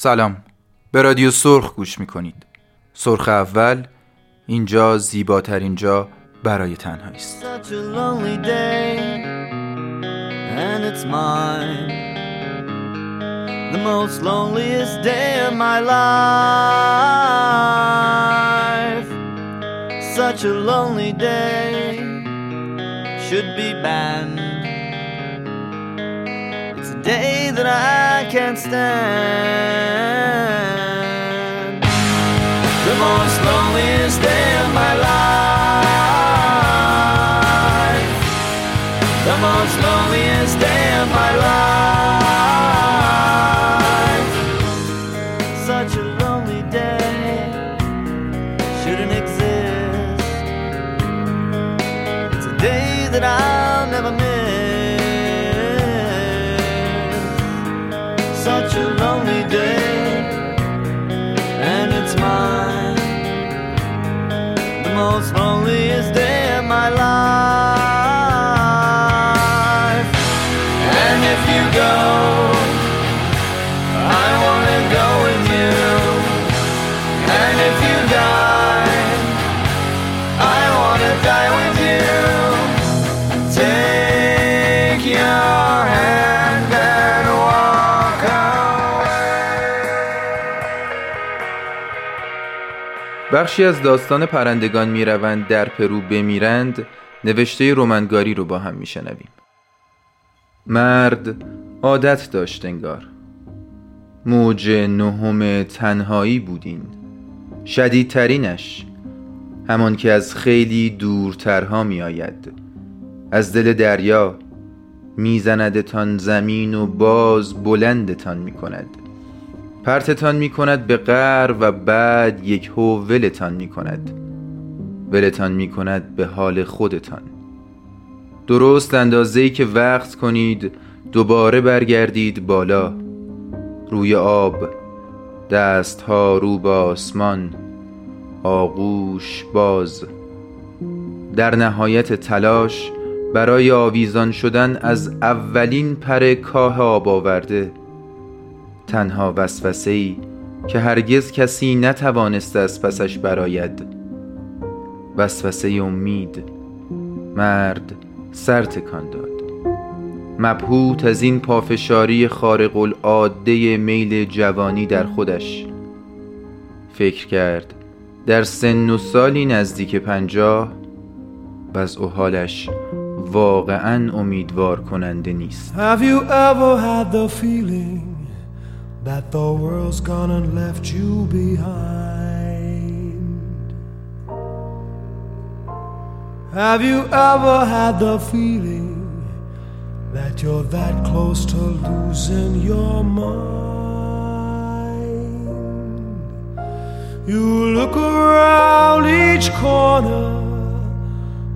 سلام به رادیو سرخ گوش می‌کنید سرخ اول اینجا زیباترین جا برای تنهایی است. The most loneliest day of my life. Such a lonely day should be banned. It's a day that I can't stand. The most loneliest بخشی از داستان پرندگان می‌روند در پرو بمیرند نوشته رومنگاری رو با هم میشنویم. مرد عادت داشت انگار. موج نهم تنهایی بودین. شدیدترینش همان که از خیلی دورترها می آید از دل دریا میزندتان زمین و باز بلندتان می کند پرتتان می کند به غر و بعد یک هو ولتان می کند ولتان می کند به حال خودتان. درست اندازه‌ای که وقت کنید دوباره برگردید بالا. روی آب دستها رو به آسمان آغوش باز. در نهایت تلاش برای آویزان شدن از اولین پر کاه آب آورده. تنها وسوسه ای که هرگز کسی نتوانسته از پسش براید وسوسه امید مرد سر تکان داد. مبهوت از این پافشاری خارق العاده میل جوانی در خودش. فکر کرد در سن و سالی نزدیک پنجاه وضع و حالش واقعا امیدوار کننده نیست. Have you ever had the feeling that the world's gone and left you behind? Have you ever had the feeling that you're that close to losing your mind? You look around each corner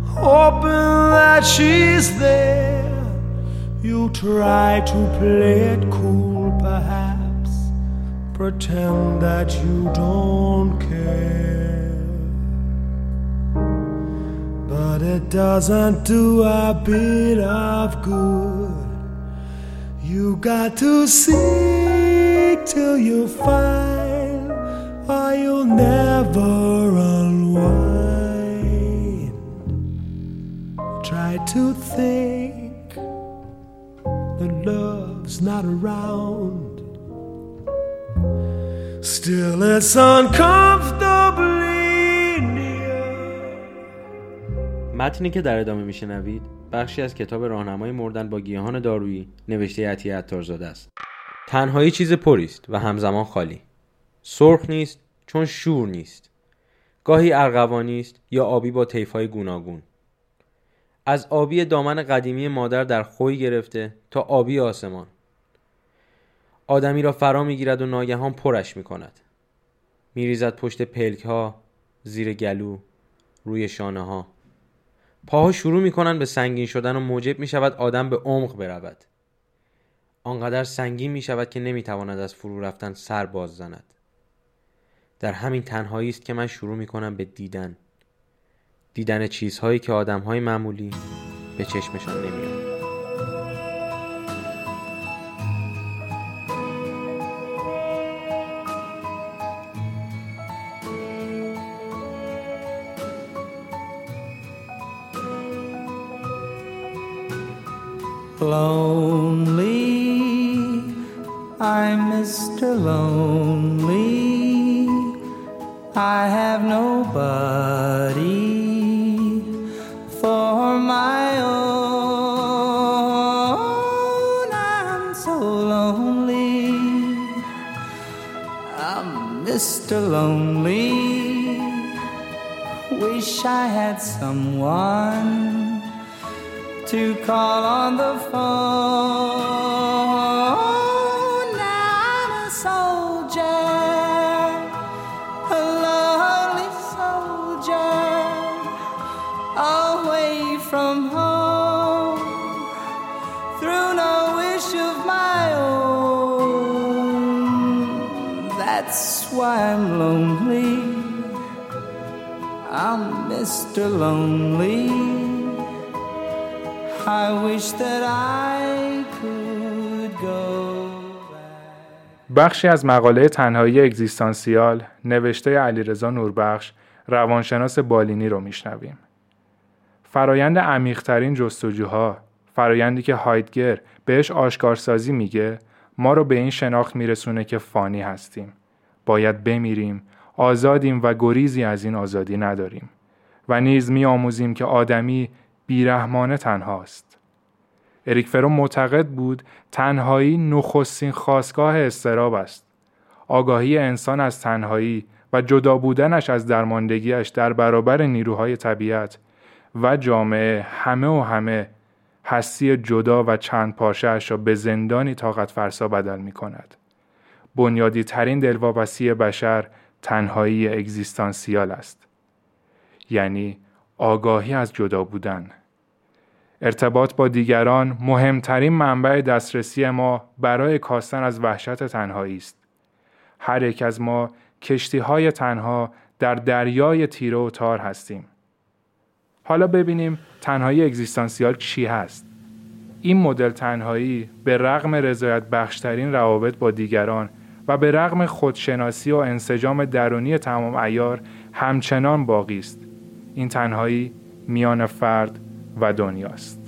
hoping that she's there. You try to play it cool, pretend that you don't care. But it doesn't do a bit of good. You got to seek till you find, or you'll never unwind. Try to think that love's not around. Still, it's uncomfortably near. متنی که در ادامه میشنوید بخشی از کتاب راهنمای مردن با گیاهان دارویی نوشته عطیه عطارزاده است. تنهایی چیز پری است و همزمان خالی. سرخ نیست چون شور نیست. گاهی ارغوانی است یا آبی با طیفهای گوناگون. از آبی دامن قدیمی مادر در خوی گرفته تا آبی آسمان. آدمی را فرا می‌گیرد و ناگهان پرش می کند میریزد پشت پلک ها زیر گلو روی شانه ها پاها شروع می‌کنن به سنگین شدن و موجب می شود آدم به عمق برود. آنقدر سنگین می شود که نمی تواند از فرو رفتن سر باز زند. در همین تنهایی است که من شروع می کنم به دیدن. دیدن چیزهایی که آدمهای معمولی به چشمشان نمیاد lonely. I'm Mr. Lonely. I have nobody for my own. I'm so lonely. I'm Mr. Lonely. Wish I had someone to call on the phone. I'm a soldier, a lonely soldier, away from home, through no wish of my own. That's why I'm lonely. I'm Mr. Lonely. بخشی از مقاله تنهایی اگزیستانسیال نوشته علیرضا نوربخش روانشناس بالینی رو میشنویم. فرایند عمیقترین جستجوها فرایندی که هایدگر بهش آشکارسازی میگه ما رو به این شناخت میرسونه که فانی هستیم. باید بمیریم، آزادیم و گریزی از این آزادی نداریم. و نیز میآموزیم که آدمی بیرحمانه تنهاست. اریک فرو معتقد بود تنهایی نخستین خواستگاه استراب است. آگاهی انسان از تنهایی و جدا بودنش از درماندگیش در برابر نیروهای طبیعت و جامعه همه و همه هستی جدا و چند پارچه‌اش را به زندانی طاقت فرسا بدل می کند. بنیادی ترین دلواپسی بشر تنهایی اگزیستانسیال است. یعنی آگاهی از جدا بودن. ارتباط با دیگران مهمترین منبع دسترسی ما برای کاستن از وحشت تنهایی است. هر یک از ما کشتی های تنها در دریای تیره و تار هستیم. حالا ببینیم تنهایی اگزیستانسیال چی هست. این مدل تنهایی به رغم رضایت بخشترین روابط با دیگران و به رغم خودشناسی و انسجام درونی تمام ایار همچنان باقی است. این تنهایی میان فرد و دنیاست.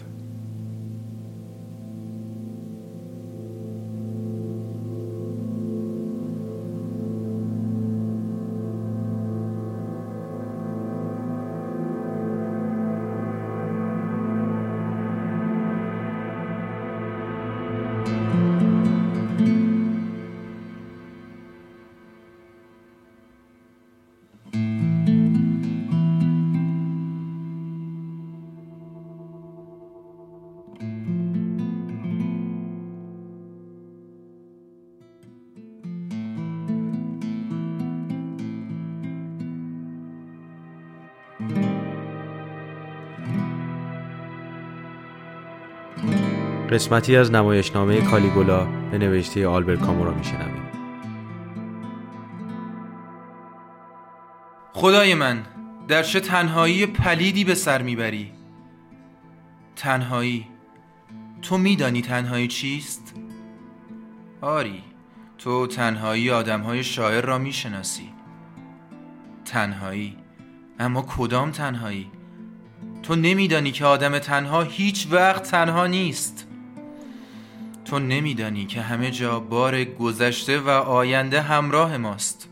قسمتی از نمایشنامه کالیگولا به نوشته آلبرت کامو را میشنویم. خدای من در چه تنهایی پلیدی به سر می‌بری؟ تنهایی؟ تو میدانی تنهایی چیست؟ آری تو تنهایی آدمهای شاعر را می‌شناسی. تنهایی؟ اما کدام تنهایی؟ تو نمیدانی که آدم تنها هیچ وقت تنها نیست. تو نمیدانی که همه جا بار گذشته و آینده همراه ماست.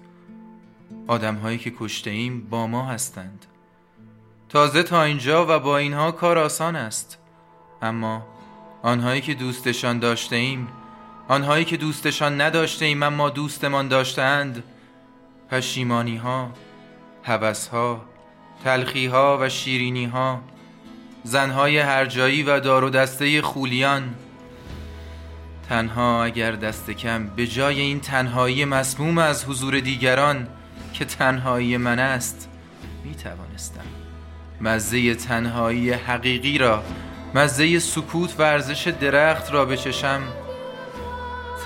آدم هایی که کشته ایم با ما هستند. تازه تا اینجا و با اینها کار آسان است. اما آنهایی که دوستشان داشته ایم آنهایی که دوستشان نداشته ایم اما دوستمان داشتند پشیمانی ها حوث ها تلخی ها و شیرینی ها زنهای هرجایی و دار و دسته خولیان تنها اگر دست کم به جای این تنهایی مسموم از حضور دیگران که تنهایی من است می توانستم مزه تنهایی حقیقی را مزه سکوت و ارزش درخت را بچشم.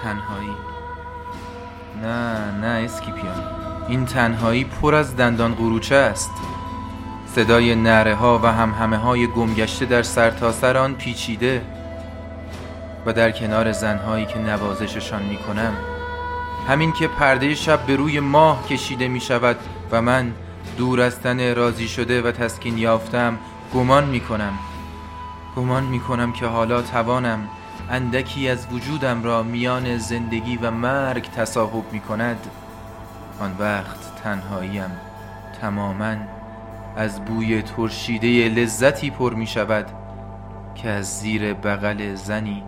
تنهایی. نه نه اسکیپیان. این تنهایی پر از دندان قروچه است. صدای نره ها و همهمه های گمگشته در سرتاسر آن پیچیده. و در کنار زنهایی که نوازششان می کنم همین که پرده شب به روی ماه کشیده می شود و من دور از تن راضی شده و تسکین یافتم گمان می کنم گمان می کنم که حالا توانم اندکی از وجودم را میان زندگی و مرگ تصاحب می کند آن وقت تنهاییم تماما از بوی ترشیده لذتی پر می شود که از زیر بغل زنی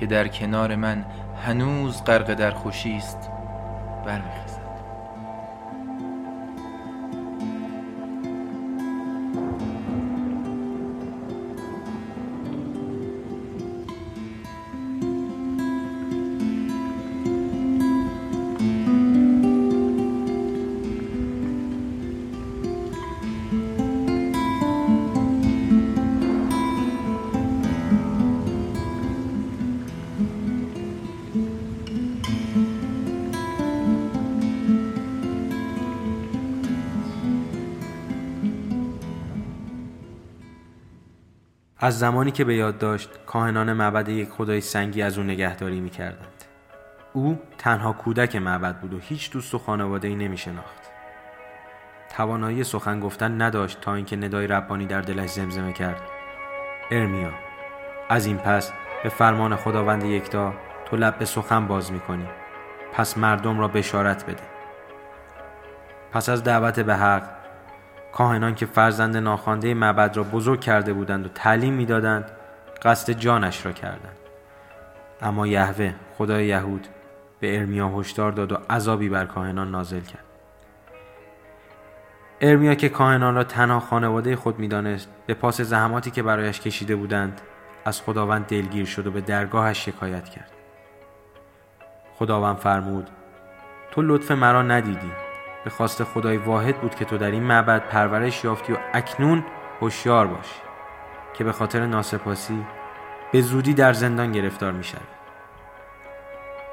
که در کنار من هنوز غرق در خوشی است. برمیخیزد از زمانی که به یاد داشت کاهنان معبد یک خدای سنگی از او نگهداری می کردند. او تنها کودک معبد بود و هیچ دوست و خانواده ای نمی شناخت. توانایی سخن گفتن نداشت تا اینکه ندای ربانی در دلش زمزمه کرد ارمیا از این پس به فرمان خداوند یکتا تو لب به سخن باز می کنی پس مردم را بشارت بده پس از دعوت به حق کاهنان که فرزند ناخوانده معبد را بزرگ کرده بودند و تعلیم می‌دادند قصد جانش را کردند. اما یهوه خدای یهود به ارمیا هشدار داد و عذابی بر کاهنان نازل کرد. ارمیا که کاهنان را تنها خانواده خود می‌دانست به پاس زحماتی که برایش کشیده بودند از خداوند دلگیر شد و به درگاهش شکایت کرد. خداوند فرمود تو لطف مرا ندیدی. به خواست خدای واحد بود که تو در این معبد پرورش یافتی و اکنون هوشیار باش که به خاطر ناسپاسی به زودی در زندان گرفتار می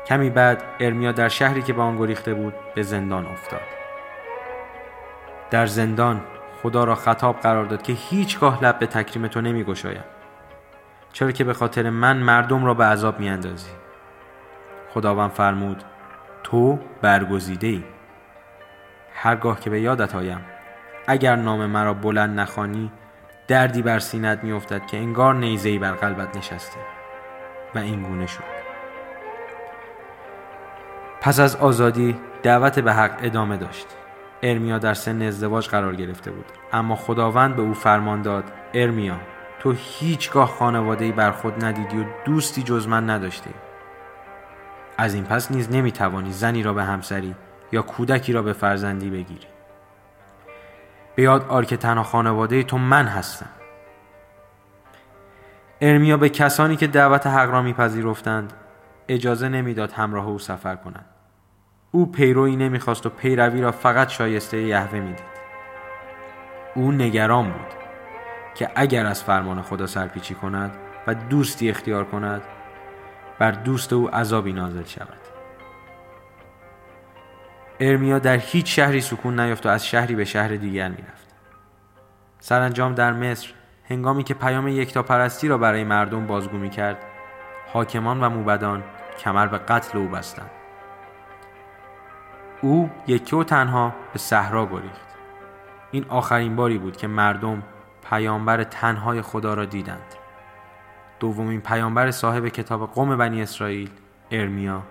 کمی بعد ارمیا در شهری که به آن گریخته بود به زندان افتاد. در زندان خدا را خطاب قرار داد که هیچگاه لب به تکریم تو نمی چرا که به خاطر من مردم را به عذاب می اندازی خداوند فرمود تو برگزیده ای هرگاه که به یادت آیم. اگر نام مرا بلند نخوانی دردی بر سینت میافتد که انگار نیزهای بر قلبت نشسته. و این گونه شد. پس از آزادی دعوت به حق ادامه داشت. ارمیا در سن ازدواج قرار گرفته بود. اما خداوند به او فرمان داد ارمیا تو هیچگاه خانواده بر خود ندیدی و دوستی جز من نداشتی. از این پس نیز نمی‌توانی زنی را به همسری یا کودکی را به فرزندی بگیری. به یاد آر که تنها خانواده تو من هستم. ارمیا به کسانی که دعوت حق را میپذیرفتند اجازه نمی‌داد همراه او سفر کنند. او پیروی نمی‌خواست و پیروی را فقط شایسته یهوه می‌دید. او نگران بود که اگر از فرمان خدا سرپیچی کند و دوستی اختیار کند بر دوست او عذابی نازل شود. ارمیا در هیچ شهری سکون نیافت و از شهری به شهر دیگر می‌رفت. سرانجام در مصر هنگامی که پیام یکتا پرستی را برای مردم بازگو می کرد حاکمان و موبدان کمر به قتل او بستند. او یکی و تنها به صحرا گریخت. این آخرین باری بود که مردم پیامبر تنهای خدا را دیدند. دومین پیامبر صاحب کتاب قوم بنی اسرائیل ارمیا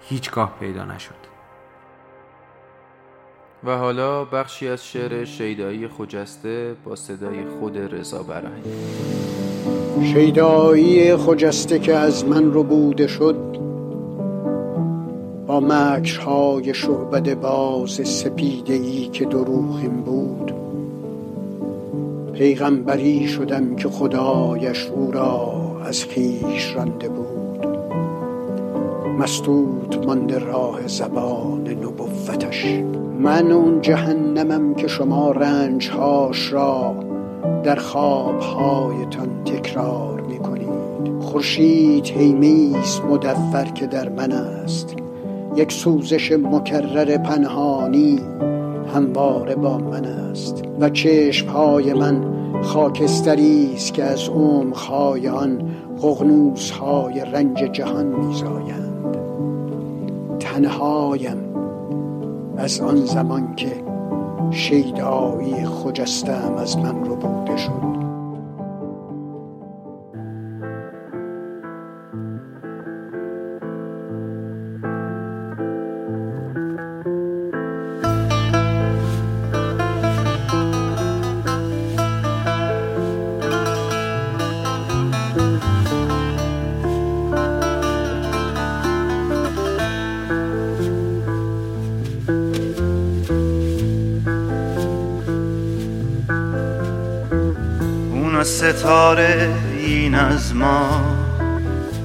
هیچگاه پیدا نشد. و حالا بخشی از شعر شیدایی خجسته با صدای خود رضا برهنگ شیدایی خجسته که از من رو بوده شد با های شعبد باز سپیده ای که دروغیم بود. پیغمبری شدم که خدایش او را از خیش رانده بود. مسدود مانده راه زبان نبوتش من اون جهنمم که شما رنجهاش را در خوابهایتان تکرار می کنید خورشید هیمیست مدور که در من است. یک سوزش مکرر پنهانی همواره با من است. و چشمهای من خاکستری است که از عمقهای آن های رنج جهان میزایند. تنهایم. از آن زمان که شیدایی خجستم از من رو بوده شد. از ستاره این از ما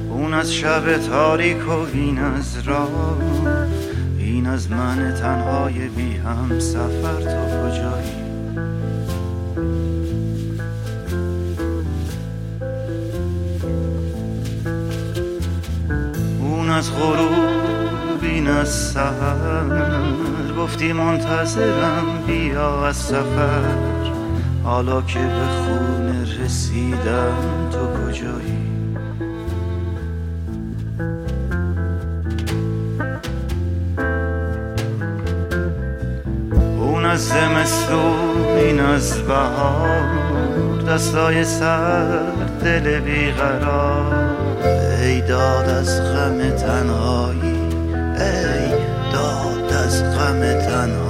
اون از شب تاریک و این از راه این از من تنهای بی هم سفر تا کجایی؟ اون از غروب این از سهر گفتی منتظرم بیا از سفر. حالا که به خونه رسیدم تو کجایی؟ اون از زمستون این از بهار دستای سر دل بیقرار. ای داد از غم تنهایی ای داد از غم تنهایی.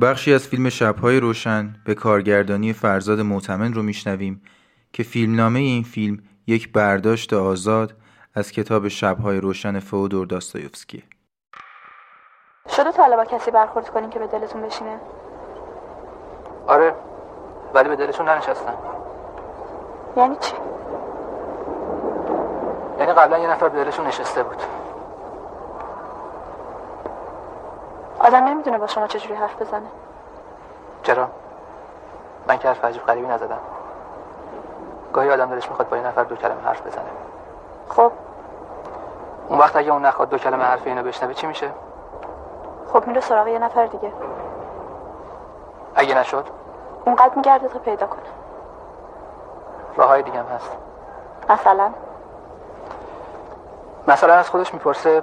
بخشی از فیلم شبهای روشن به کارگردانی فرزاد معتمن رو میشنویم که فیلمنامه این فیلم یک برداشت آزاد از کتاب شبهای روشن فودور داستایوفسکیه. شده تا حالا با کسی برخورد کنین که به دلتون بشینه؟ آره ولی به دلشون ننشستم یعنی چی؟ یعنی قبلا یه نفر به دلشون نشسته بود. آدم نمی‌دونه با شما چجوری حرف بزنه. چرا من که حرف عجیب غریبی نزدم. گاهی آدم دلش می‌خواد با یه نفر دو کلمه حرف بزنه. خب. اون وقت اگه اون نخواد دو کلمه حرف اینو بشنوه چی میشه؟ خب میره سراغ یه نفر دیگه. اگه نشد؟ اونقدر میگرده تا پیدا کنه. راه های دیگه هم هست. مثلا؟ مثلا از خودش می‌پرسه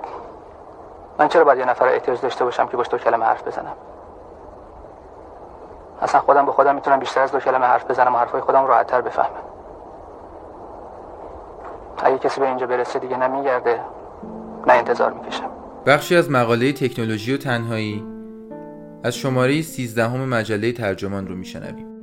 من چرا باید یه نفر احتیاج داشته باشم که باش دو کلمه حرف بزنم؟ اصلا خودم به خودم می‌تونم بیشتر از دو کلمه حرف بزنم و حرفای خودم راحتتر بفهمم. اگه کسی به اینجا برسه دیگه نه میگرده نه انتظار می‌کشم. بخشی از مقاله تکنولوژی و تنهایی از شماره 13 همه مجله ترجمان رو میشنویم.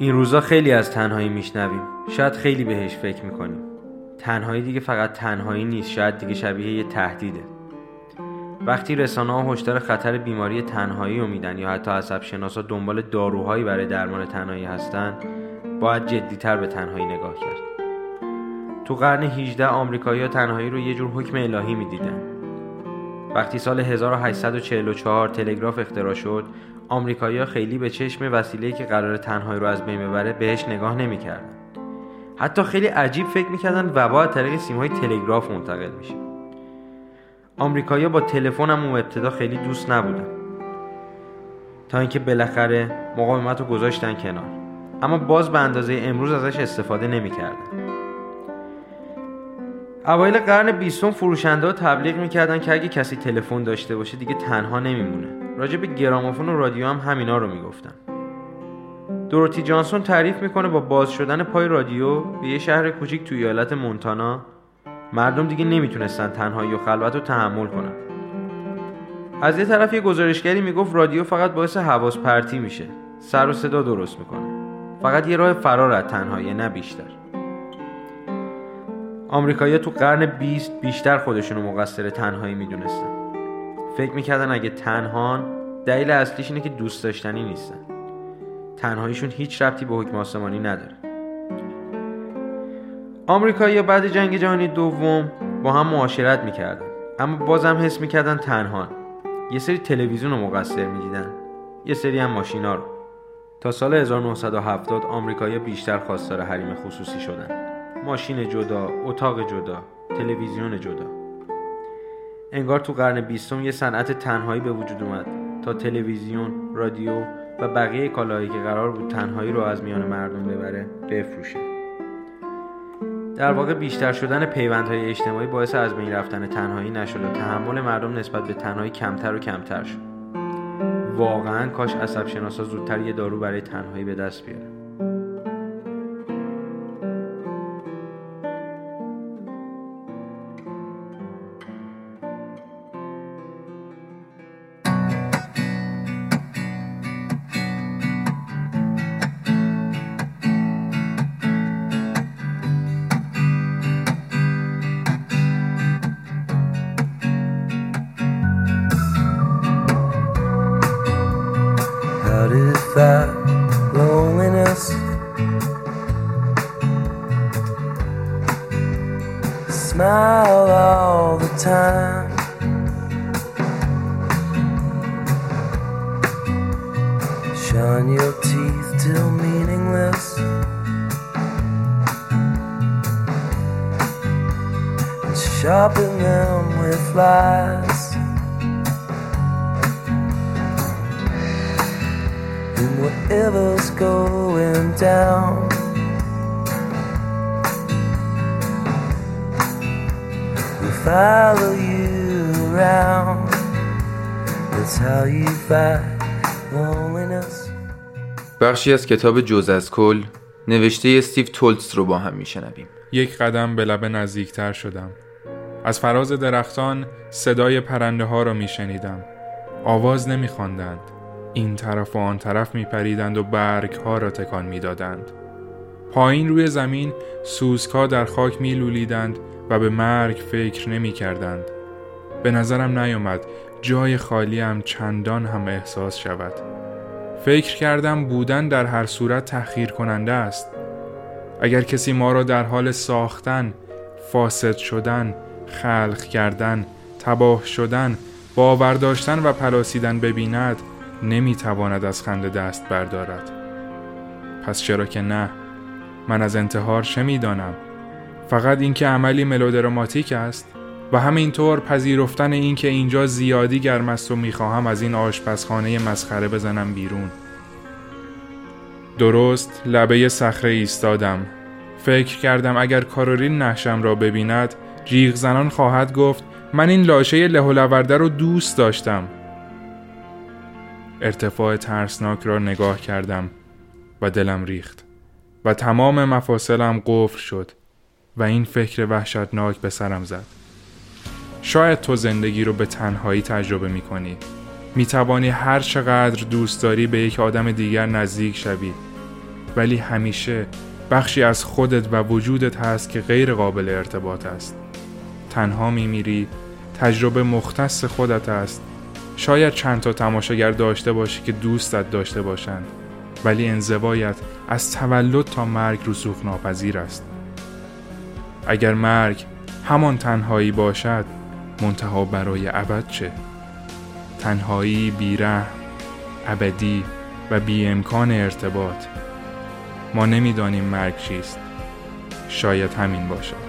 این روزا خیلی از تنهایی میشنویم. شاید خیلی بهش فکر می‌کنیم. تنهایی دیگه فقط تنهایی نیست شاید دیگه شبیه یه تهدیده. وقتی رسانه ها هشدار خطر بیماری تنهایی رو میدن یا حتی عصب شناسا دنبال داروهایی برای درمان تنهایی هستن باید جدیتر به تنهایی نگاه کرد. تو قرن 18 آمریکایی‌ها تنهایی رو یه جور حکم الهی می‌دیدن. وقتی سال 1844 تلگراف اختراع شد آمریکایی‌ها خیلی به چشم وسیله‌ای که قرار تنهایی رو از بین ببره بهش نگاه نمی‌کردن. حتی خیلی عجیب فکر می‌کردن وبا از طریق سیم‌های تلگراف منتقل میشه. آمریکایی‌ها با تلفن هم ابتدا خیلی دوست نبودن. تا اینکه بالاخره مقاومت رو گذاشتن کنار. اما باز به اندازه امروز ازش استفاده نمی‌کردن. اوایل قرن بیستم فروشنده ها تبلیغ می‌کردن که اگه کسی تلفن داشته باشه دیگه تنها نمیمونه. راجع به گرامافون و رادیو هم همینا رو می‌گفتن. دوروتی جانسون تعریف می‌کنه با باز شدن پای رادیو به یه شهر کوچیک توی ایالت مونتانا مردم دیگه نمی‌تونستن تنهایی و خلوت رو تحمل کنن. از یه طرف یه گزارشگری می‌گفت رادیو فقط باعث حواس پرتی میشه. سر و صدا درست می‌کنه. فقط یه راه فرار از تنهایی نه بیشتر. آمریکایی‌ها تو قرن 20 بیشتر خودشونو مقصر تنهایی می‌دونستن. فکر می‌کردن اگه تنهان دلیل اصلیش اینه که دوست داشتنی نیستن. تنهاییشون هیچ ربطی به حکم آسمانی نداره. آمریکایی‌ها بعد جنگ جهانی دوم با هم معاشرت می‌کردن. اما بازم حس می‌کردن تنهان. یه سری تلویزیون رو مقصر می‌دیدن. یه سری هم ماشینا رو. تا سال 1970 آمریکایی‌ها بیشتر خواستار حریم خصوصی شدن. ماشین جدا، اتاق جدا، تلویزیون جدا. انگار تو قرن بیستم یه صنعت تنهایی به وجود اومد تا تلویزیون، رادیو و بقیه کالاهایی که قرار بود تنهایی رو از میان مردم ببره بفروشه. در واقع بیشتر شدن پیوندهای اجتماعی باعث از بین رفتن تنهایی نشد و تحمل مردم نسبت به تنهایی کمتر و کمتر شد. واقعا کاش عصب شناسا زودتر یه دارو برای تنهایی به دست بیاره. بخشی از کتاب جز از کل نوشته استیو تولتس رو با هم میشنویم یک قدم به لب نزدیکتر شدم از فراز درختان صدای پرنده ها را می شنیدم آواز نمی خواندند. این طرف و آن طرف می پریدند و برگ ها را تکان می دادند. پایین روی زمین سوزکا در خاک می لولیدند و به مرگ فکر نمی کردند. به نظرم نیامد جای خالیم چندان هم احساس شود. فکر کردم بودن در هر صورت تأخیر کننده است. اگر کسی ما را در حال ساختن، فاسد شدن، خلق کردن، تباه شدن، باور داشتن و پلاسیدن ببیند نمی‌تواند از خنده دست بردارد. پس چرا که نه؟ من از انتحار چه می‌دانم؟ فقط اینکه عملی ملودراماتیک است و همینطور پذیرفتن اینکه اینجا زیادی گرم است و می‌خواهم از این آشپزخانه مسخره بزنم بیرون. درست لبه صخره ایستادم. فکر کردم اگر کارولین نقشم را ببیند جیغ زنان خواهد گفت من این لاشه لهولورده رو دوست داشتم. ارتفاع ترسناک را نگاه کردم و دلم ریخت و تمام مفاصلم قفل شد و این فکر وحشتناک به سرم زد. شاید تو زندگی رو به تنهایی تجربه می کنی می توانی هر چقدر دوست داری به یک آدم دیگر نزدیک شوی. ولی همیشه بخشی از خودت و وجودت هست که غیر قابل ارتباط است. تنها می میری تجربه مختص خودت است. شاید چند تا تماشاگر داشته باشی که دوستت داشته باشند. ولی انزوایت از تولد تا مرگ رسوخ ناپذیر است. اگر مرگ همان تنهایی باشد منتها برای ابد چه؟ تنهایی بیره ابدی و بی امکان ارتباط. ما نمی‌دانیم مرگ چیست. شاید همین باشد.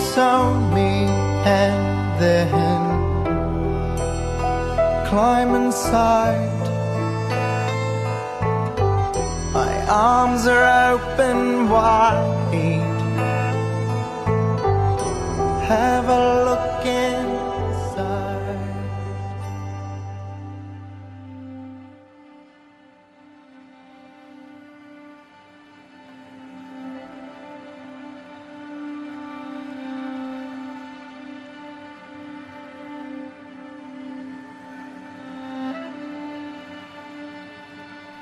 Disown me and then climb inside. My arms are open wide. Have a look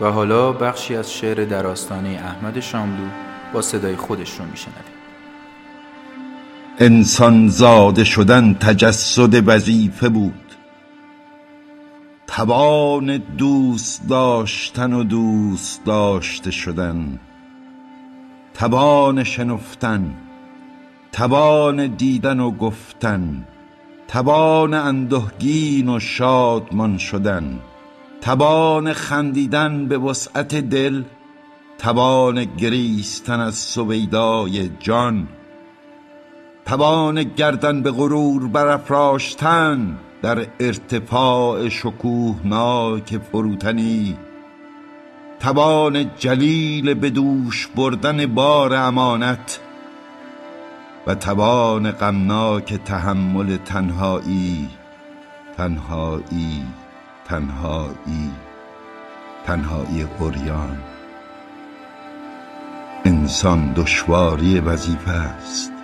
و حالا بخشی از شعر در آستانه احمد شاملو با صدای خودش رو میشنویم. انسان زاده شدن تجسد وظیفه بود. توان دوست داشتن و دوست داشته شدن. توان شنفتن توان دیدن و گفتن توان اندهگین و شادمان شدن. توان خندیدن به وسعت دل توان گریستن از سویدای جان توان گردن به غرور برافراشتن در ارتفاع شکوهناک فروتنی توان جلیل به دوش بردن بار امانت و توان غمناک تحمل تنهایی تنهایی. تنهایی تنهایی قریان انسان دشواری وظیفه است.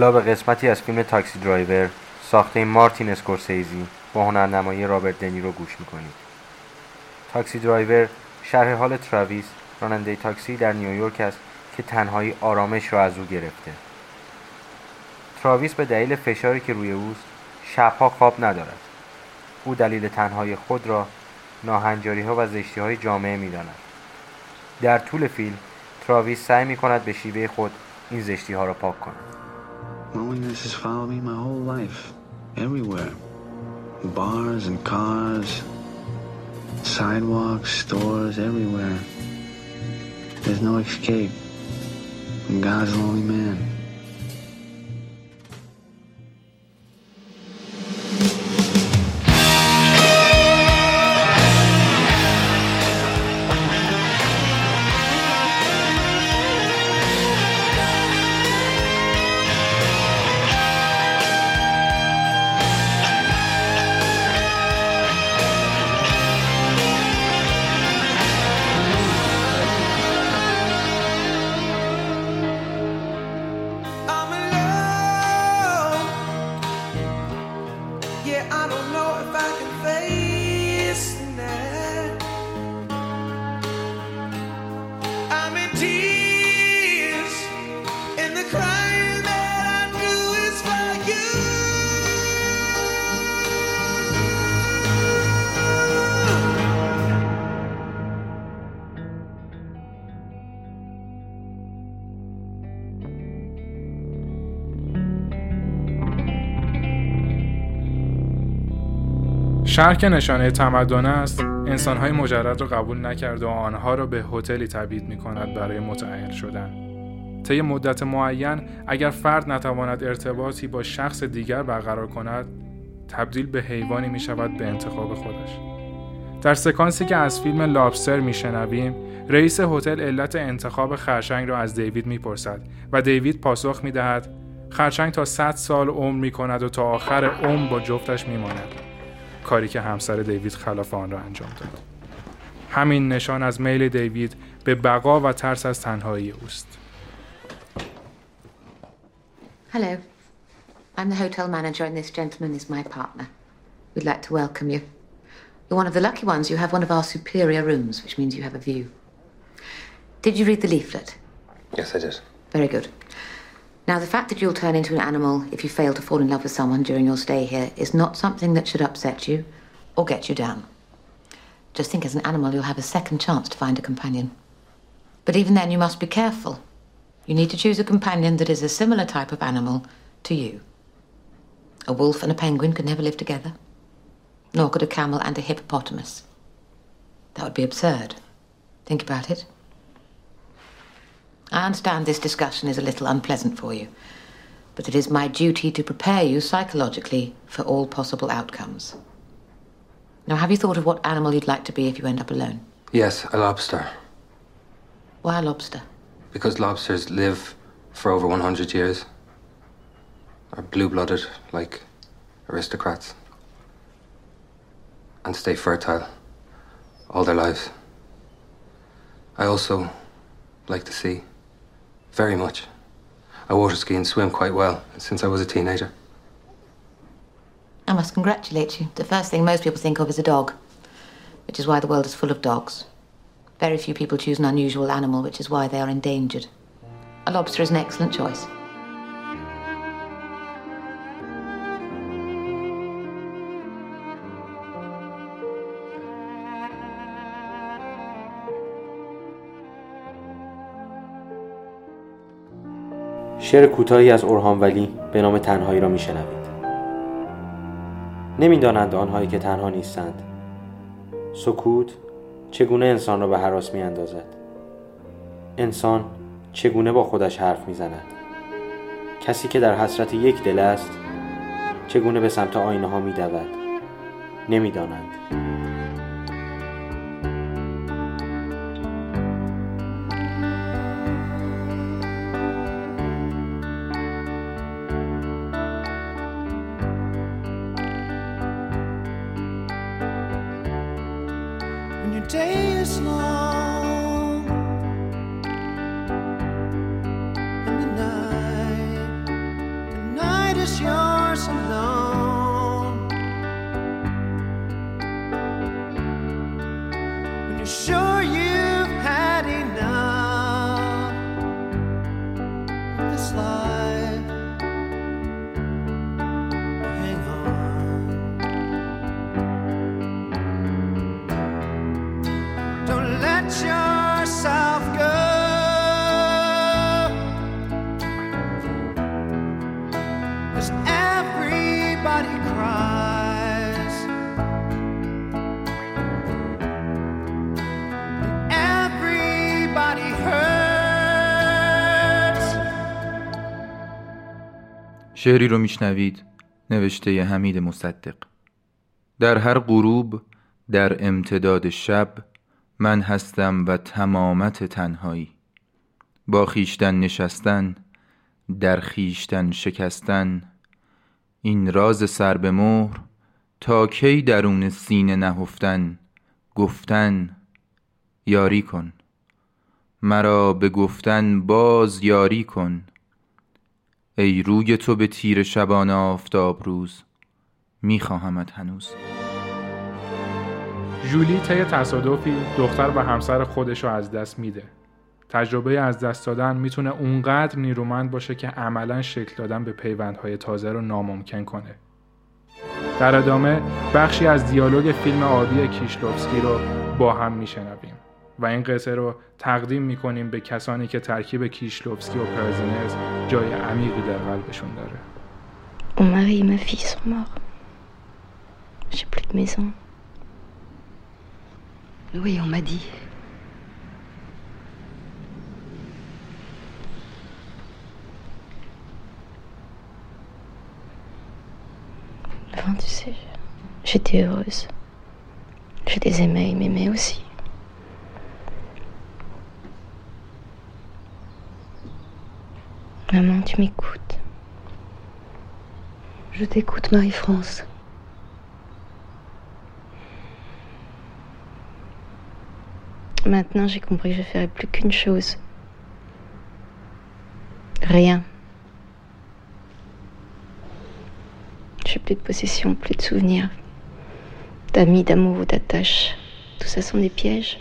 حالا به قسمتی از فیلم Taxi Driver ساخته مارتین اسکورسیزی با هنرنمایی رابرت دنیرو گوش می‌کنید. Taxi Driver شرح حال تراویس راننده تاکسی در نیویورک است که تنهایی آرامش را از او گرفته. تراویس به دلیل فشاری که روی اوست شبها خواب ندارد. او دلیل تنهایی خود را ناهنجاری ها و زشتی های جامعه می داند. در طول فیلم تراویس سعی می کند به شیوه خود این زشتی ها را پاک کند. Loneliness has followed me my whole life. Everywhere. Bars and cars, sidewalks, stores, everywhere. There's no escape. I'm God's lonely man. شهر که نشانه تمدن است انسانهای مجرد را قبول نکرد و آنها را به هتلی تبعید می کند برای متعهل شدن. طی مدت معین اگر فرد نتواند ارتباطی با شخص دیگر برقرار کند تبدیل به حیوانی می شود به انتخاب خودش. در سکانسی که از فیلم لابستر میشنویم رئیس هتل علت انتخاب خرچنگ را از دیوید می‌پرسد و دیوید پاسخ می‌دهد خرچنگ تا 100 سال عمر می کند و تا آخر عمر با جفتش میماند. کاری که همسر دیوید خلاف آن را انجام داد همین نشان از میل دیوید به بقا و ترس از تنهایی اوست Hello. I'm the hotel manager, and this gentleman is my partner. We'd like to welcome you. You're one of the lucky ones. You have one of our superior rooms, which means you have a view. Did you read the leaflet? Yes, I did. Very good. Now, the fact that you'll turn into an animal if you fail to fall in love with someone during your stay here is not something that should upset you or get you down. Just think as an animal, you'll have a second chance to find a companion. But even then, you must be careful. You need to choose a companion that is a similar type of animal to you. A wolf and a penguin could never live together, nor could a camel and a hippopotamus. That would be absurd. Think about it. I understand this discussion is a little unpleasant for you, but it is my duty to prepare you psychologically for all possible outcomes. Now, have you thought of what animal you'd like to be if you end up alone? Yes, a lobster. Why a lobster? Because lobsters live for over 100 years. Are blue blooded like aristocrats. And stay fertile all their lives. I also like the sea. Very much. I water ski and swim quite well since I was a teenager. I must congratulate you. The first thing most people think of is a dog, which is why the world is full of dogs. Very few people choose an unusual animal, which is why they are endangered. A lobster is an excellent choice. شعر کوتاهی از اورهان ولی به نام تنهایی را میشنوید. نمی‌دانند آنهایی که تنها نیستند. سکوت چگونه انسان را به حراس می اندازد انسان چگونه با خودش حرف می زند کسی که در حسرت یک دل است چگونه به سمت آینه ها می دود نمی‌دانند. Day is long شعری رو میشنوید نوشته حمید مصدق. در هر غروب در امتداد شب من هستم و تمامت تنهایی. با خیشتن نشستن در خیشتن شکستن این راز سر به مهر تا کی درون سینه نهفتن گفتن یاری کن. مرا به گفتن باز یاری کن. ای روی تو به تیر شبانه آفتاب روز میخواهمت هنوز جولی طی تصادفی دختر و همسر خودش رو از دست میده. تجربه از دست دادن می‌تونه اونقدر نیرومند باشه که عملا شکل دادن به پیوندهای تازه رو ناممکن کنه. در ادامه بخشی از دیالوگ فیلم آبی کیشلوفسکی رو با هم میشنویم و این قصه رو تقدیم می‌کنیم به کسانی که ترکیب کیشلوفسکی و پرزنرز جای عمیقی در قلبشون داره اون مری ما فی سمار شی پلی دی میزان لوی اون ما دی Enfin, tu sais, j'étais heureuse. Je les aimais, ils m'aimaient aussi. Maman, tu m'écoutes. Je t'écoute, Marie-France. Maintenant, j'ai compris que je ferais plus qu'une chose. Rien. J'ai plus de possession, plus de souvenirs, d'amis, d'amour ou d'attache. Tout ça sont des pièges.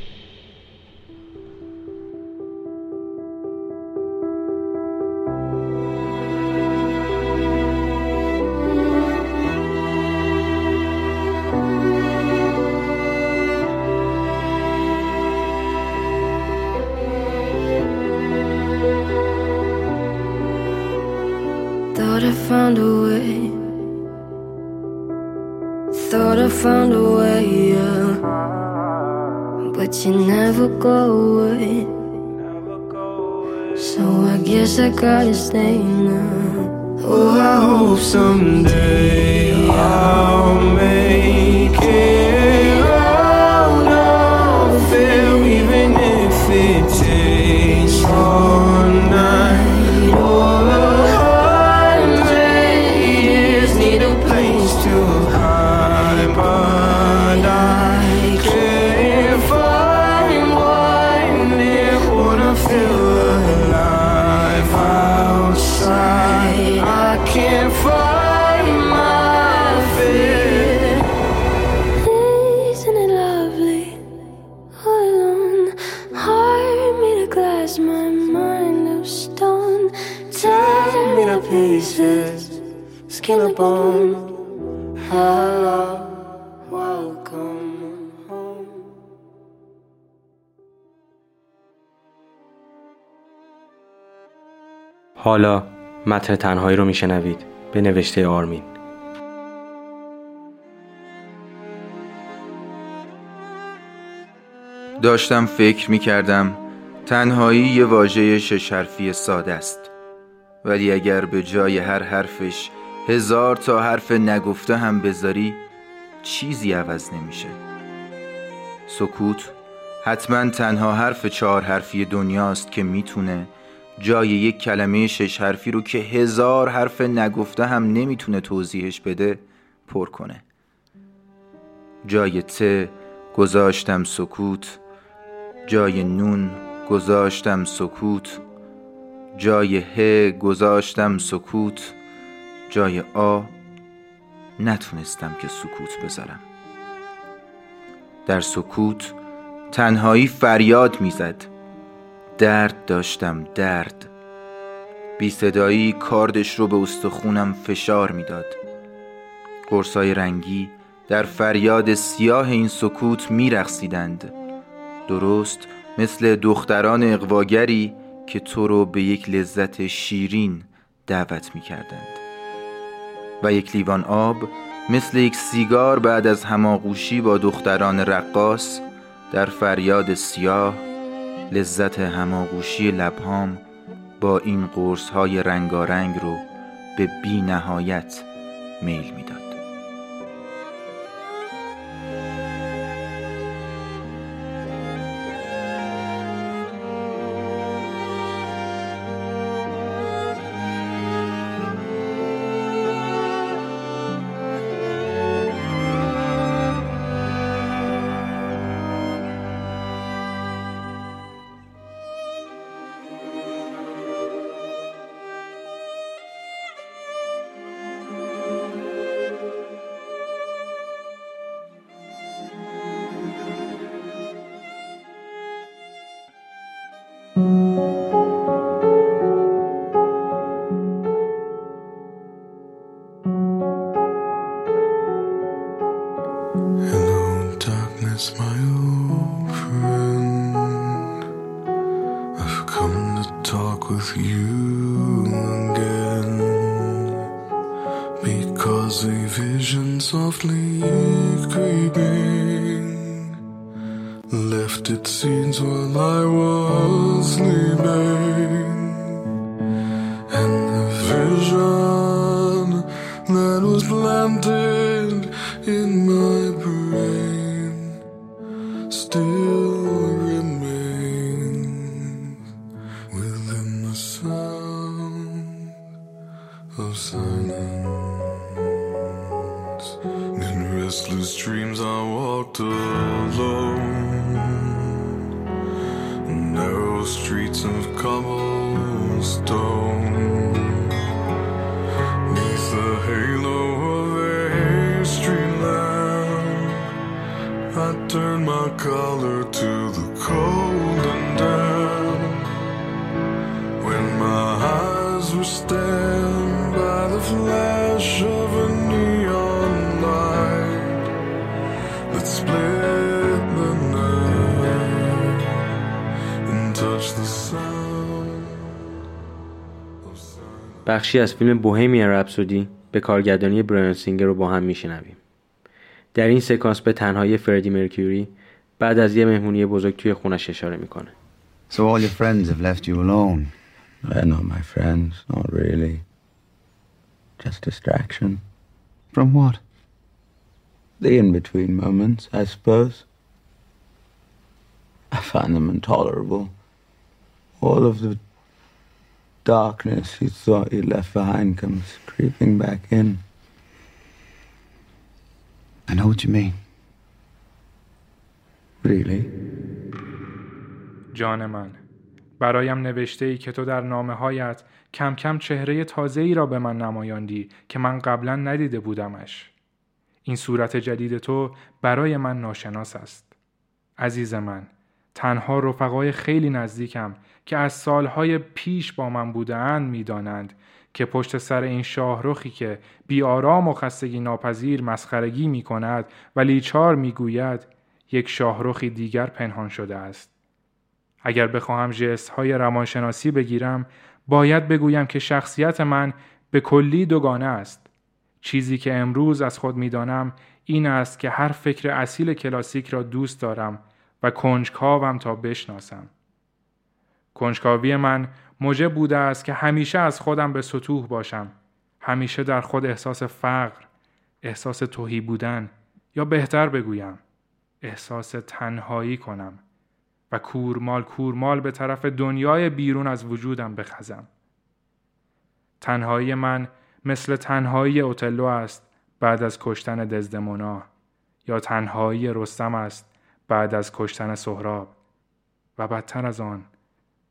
حالا متن تنهایی رو میشنوید. به نوشته آرمین. داشتم فکر می کردم تنهایی یه واژه شش حرفی ساده است. ولی اگر به جای هر حرفش هزار تا حرف نگفته هم بذاری چیزی عوض نمیشه. سکوت حتما تنها حرف چهار حرفی دنیاست که می‌تونه جای یک کلمه شش حرفی رو که هزار حرف نگفته هم نمی‌تونه توضیحش بده پر کنه. جای ت گذاشتم سکوت. جای نون گذاشتم سکوت. جای ه گذاشتم سکوت. جای آ نتونستم که سکوت بذارم. در سکوت تنهایی فریاد می‌زد. درد داشتم درد. بی صدایی کاردش رو به استخونم فشار می‌داد. قرصای رنگی در فریاد سیاه این سکوت میرقصیدند. درست مثل دختران اقواگری که تو رو به یک لذت شیرین دعوت می کردند. و یک لیوان آب مثل یک سیگار بعد از هماغوشی با دختران رقاص در فریاد سیاه لذت هماغوشی لبهام با این قرص های رنگارنگ رو به بی نهایت میل می‌داد. بخشی از فیلم بوهمیان رپسودی به کارگردانی برایان سینگر رو با هم میشنویم در این سکانس به تنهایی فردی مرکیوری بعد از یه مهمونی بزرگ توی خونش اشاره می‌کنه So all your friends have left you alone? They're not my friends, not really. Just distraction. From what? The in between moments, I suppose. I find them intolerable. All of the darkness you thought you left behind comes creeping back in. I know what you mean. Really? جان من برایم نوشته ای که تو در نامه هایت کم کم چهره تازه ای را به من نمایاندی که من قبلا ندیده بودمش. این صورت جدید تو برای من ناشناس است. عزیز من، تنها رفقای خیلی نزدیکم که از سالهای پیش با من بودند می‌دانند که پشت سر این شاهرخی که بیارام و خستگی ناپذیر مسخرگی می کند و لیچار می گوید یک شاهرخی دیگر پنهان شده است. اگر بخواهم جست های روانشناسی بگیرم باید بگویم که شخصیت من به کلی دوگانه است. چیزی که امروز از خود می‌دانم این است که هر فکر اصیل کلاسیک را دوست دارم و کنجکاوم تا بشناسم. کنجکاوی من موجب بوده است که همیشه از خودم به سطوح باشم. همیشه در خود احساس فقر، احساس توهی بودن یا بهتر بگویم احساس تنهایی کنم و کورمال کورمال به طرف دنیای بیرون از وجودم بخزم. تنهایی من مثل تنهایی اوتلو است بعد از کشتن دزدمونا یا تنهایی رستم است بعد از کشتن سهراب و بدتر از آن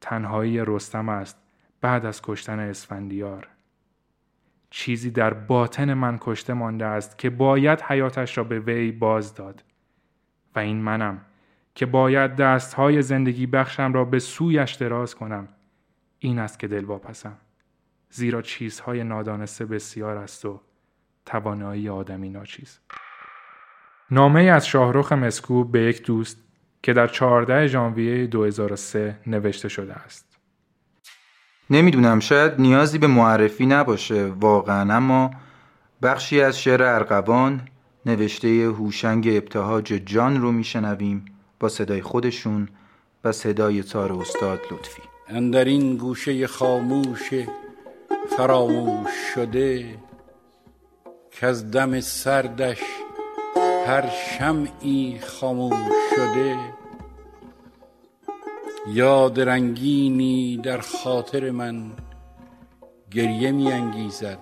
تنهایی رستم است بعد از کشتن اسفندیار. چیزی در باطن من کشته مانده است که باید حیاتش را به وی باز داد و این منم که باید دستهای زندگی بخشم را به سویش دراز کنم. این است که دلواپسم. زیرا چیزهای نادانسته بسیار است و توانایی آدمی ناچیز. نامه از شاهرخ مسکوب به یک دوست که در 14 ژانویه 2003 نوشته شده است. نمی‌دونم شاید نیازی به معرفی نباشه. واقعا اما بخشی از شعر ارغوان نوشته هوشنگ ابتهاج جان رو میشنویم با صدای خودشون و صدای تار استاد لطفی. اندر این گوشه خاموش فراموش شده که از دم سردش هر شمعی خاموش شده یاد رنگینی در خاطر من گریه می انگیزد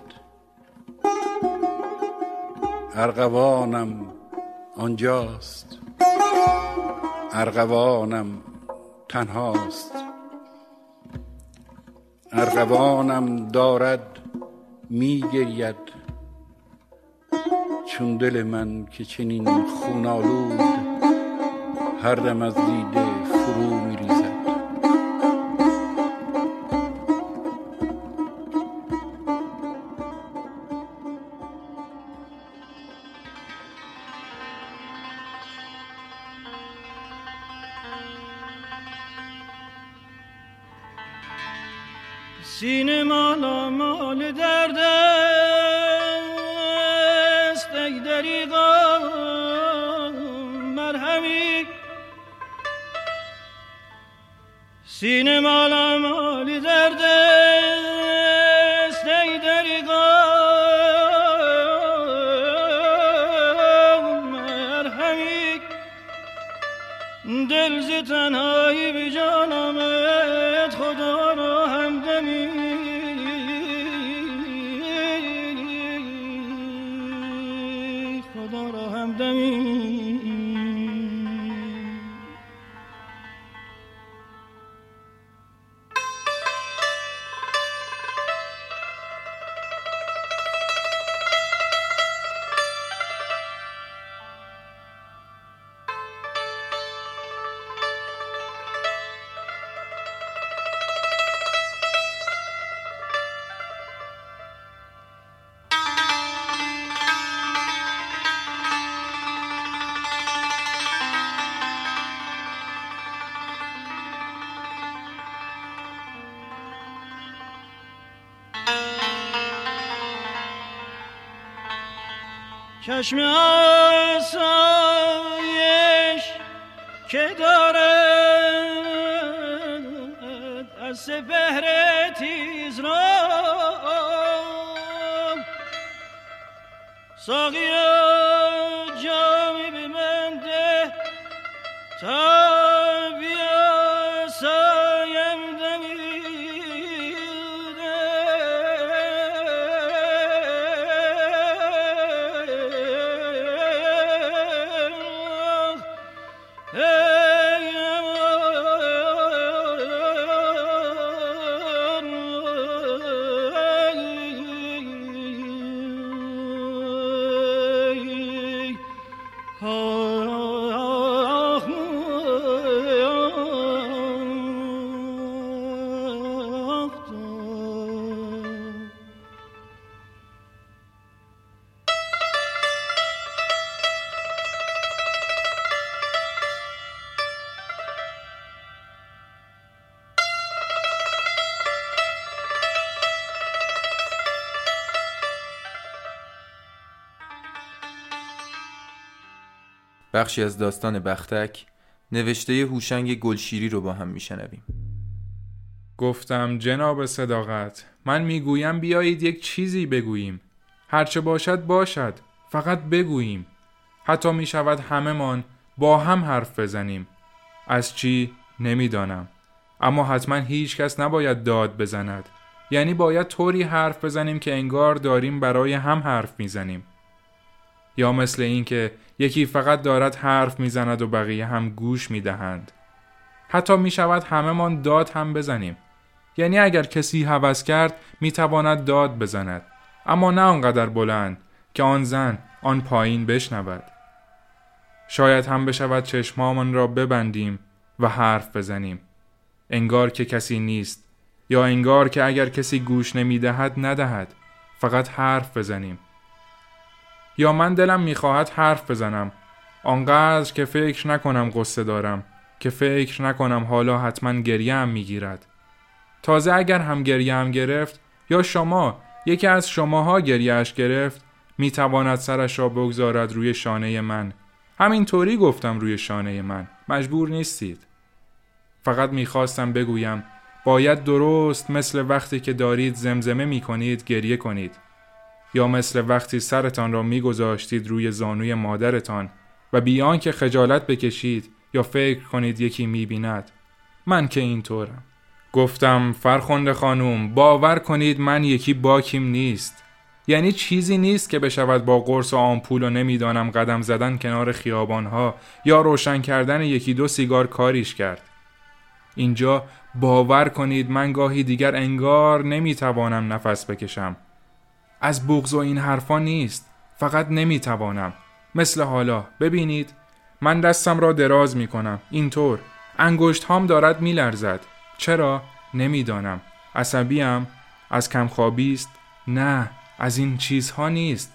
ارغوانم آنجاست ارغوانم تنهاست. ارغوانم دارد می گرید چون دل من که چنین خونالود هر دم از دیده فرو می چشم آسایش که دارد از سپهر تیز را ساقیا بخشی از داستان بختک نوشته هوشنگ گلشیری رو با هم میشنویم. گفتم جناب صداقت من می‌گویم بیایید یک چیزی بگوییم. هرچه باشد باشد فقط بگوییم. حتی می شود همهمان با هم حرف بزنیم. از چی؟ نمی‌دانم. اما حتما هیچ کس نباید داد بزند. یعنی باید طوری حرف بزنیم که انگار داریم برای هم حرف می‌زنیم. یا مثل اینکه یکی فقط دارد حرف می‌زند و بقیه هم گوش می‌دهند. حتی می شود همهمان داد هم بزنیم. یعنی اگر کسی هوس کرد می تواند داد بزند. اما نه آنقدر بلند که آن زن آن پایین بشنود. شاید هم بشود چشمامان را ببندیم و حرف بزنیم. انگار که کسی نیست یا انگار که اگر کسی گوش نمی دهد ندهد. فقط حرف بزنیم. یا من دلم می‌خواهد حرف بزنم. آنقدر که فکر نکنم قصه دارم که فکر نکنم حالا حتما گریه هم می‌گیرد. تازه اگر هم گریه هم گرفت یا شما یکی از شماها گریهش گرفت می‌تواند سرش را بگذارد روی شانه من. همینطوری گفتم روی شانه من. مجبور نیستید. فقط می‌خواستم بگویم باید درست مثل وقتی که دارید زمزمه می‌کنید گریه کنید. یا مثل وقتی سرتان را میگذاشتید روی زانوی مادرتان و بیان که خجالت بکشید یا فکر کنید یکی می‌بیند من که اینطورم. گفتم فرخنده خانوم باور کنید من یکی باکیم نیست. یعنی چیزی نیست که بشود با قرص و آمپول و نمی‌دانم قدم زدن کنار خیابانها یا روشن کردن یکی دو سیگار کاریش کرد. اینجا باور کنید من گاهی دیگر انگار نمی‌توانم نفس بکشم. از بغض و این حرفا نیست. فقط نمی‌توانم. مثل حالا. ببینید. من دستم را دراز می کنم اینطور. انگشت هام دارد می لرزد چرا؟ نمی‌دانم. عصبیم؟ از کمخوابی است؟ نه. از این چیزها نیست.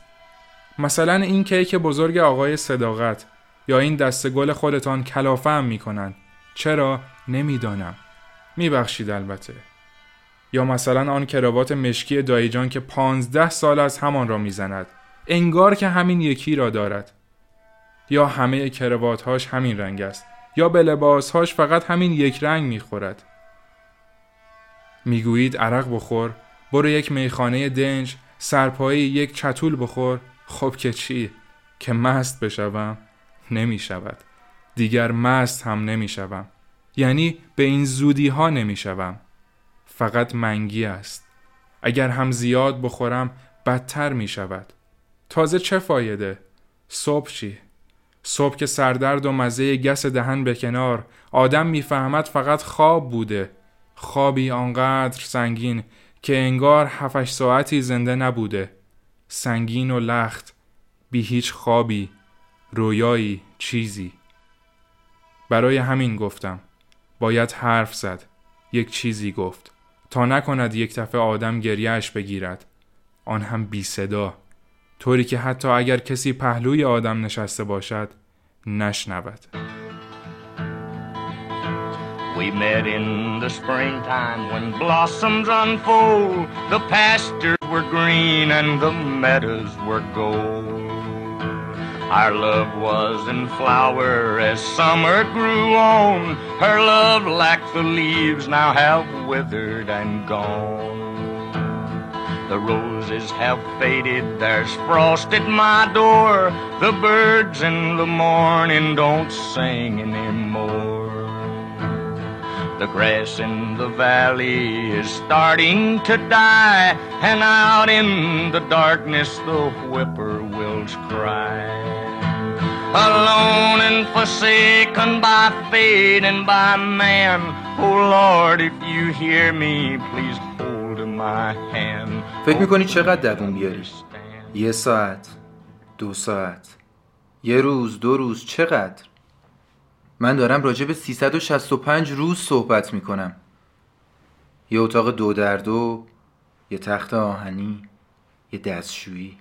مثلا این کیک بزرگ آقای صداقت یا این دست گل خودتان کلافه هم می کنند چرا؟ نمی‌دانم. میبخشید البته. یا مثلا آن کراوات مشکی دایجان که پانزده سال از همان را می‌زند. انگار که همین یکی را دارد. یا همه کراواتهاش همین رنگ است. یا به لباسهاش فقط همین یک رنگ می‌خورد. می‌گویید عرق بخور برو یک میخانه دنج سرپایی یک چتول بخور. خب که چی؟ که مست بشوم نمی شود دیگر مست هم نمی شوم یعنی به این زودی ها نمی شوم فقط منگی است. اگر هم زیاد بخورم بدتر می شود. تازه چه فایده؟ صبح چی؟ صبح که سردرد و مزه گس دهن به کنار آدم می‌فهمد فقط خواب بوده. خوابی آنقدر سنگین که انگار هفتش ساعتی زنده نبوده. سنگین و لخت بی هیچ خوابی رویایی چیزی. برای همین گفتم باید حرف زد یک چیزی گفت. تا نکند یک دفعه آدم گریهش بگیرد آن هم بی صدا طوری که حتی اگر کسی پهلوی آدم نشسته باشد نشنود We met in the springtime when blossoms unfold. The pastures were green and the meadows were gold. Our love was in flower as summer grew on. Her love, like the leaves, now have withered and gone. The roses have faded, there's frost at my door. The birds in the morning don't sing anymore. The grass in the valley is starting to die, and out in the darkness the whippoorwills cry. Alone and forsaken by fate and by man, oh Lord, if you hear me, please hold my hand. فکر می‌کنی چقدر دووم بیاری؟ یه ساعت دو ساعت یه روز دو روز چقدر؟ من دارم راجع به 365 روز صحبت می‌کنم یه اتاق دو در دو یه تخت آهنی یه دستشویی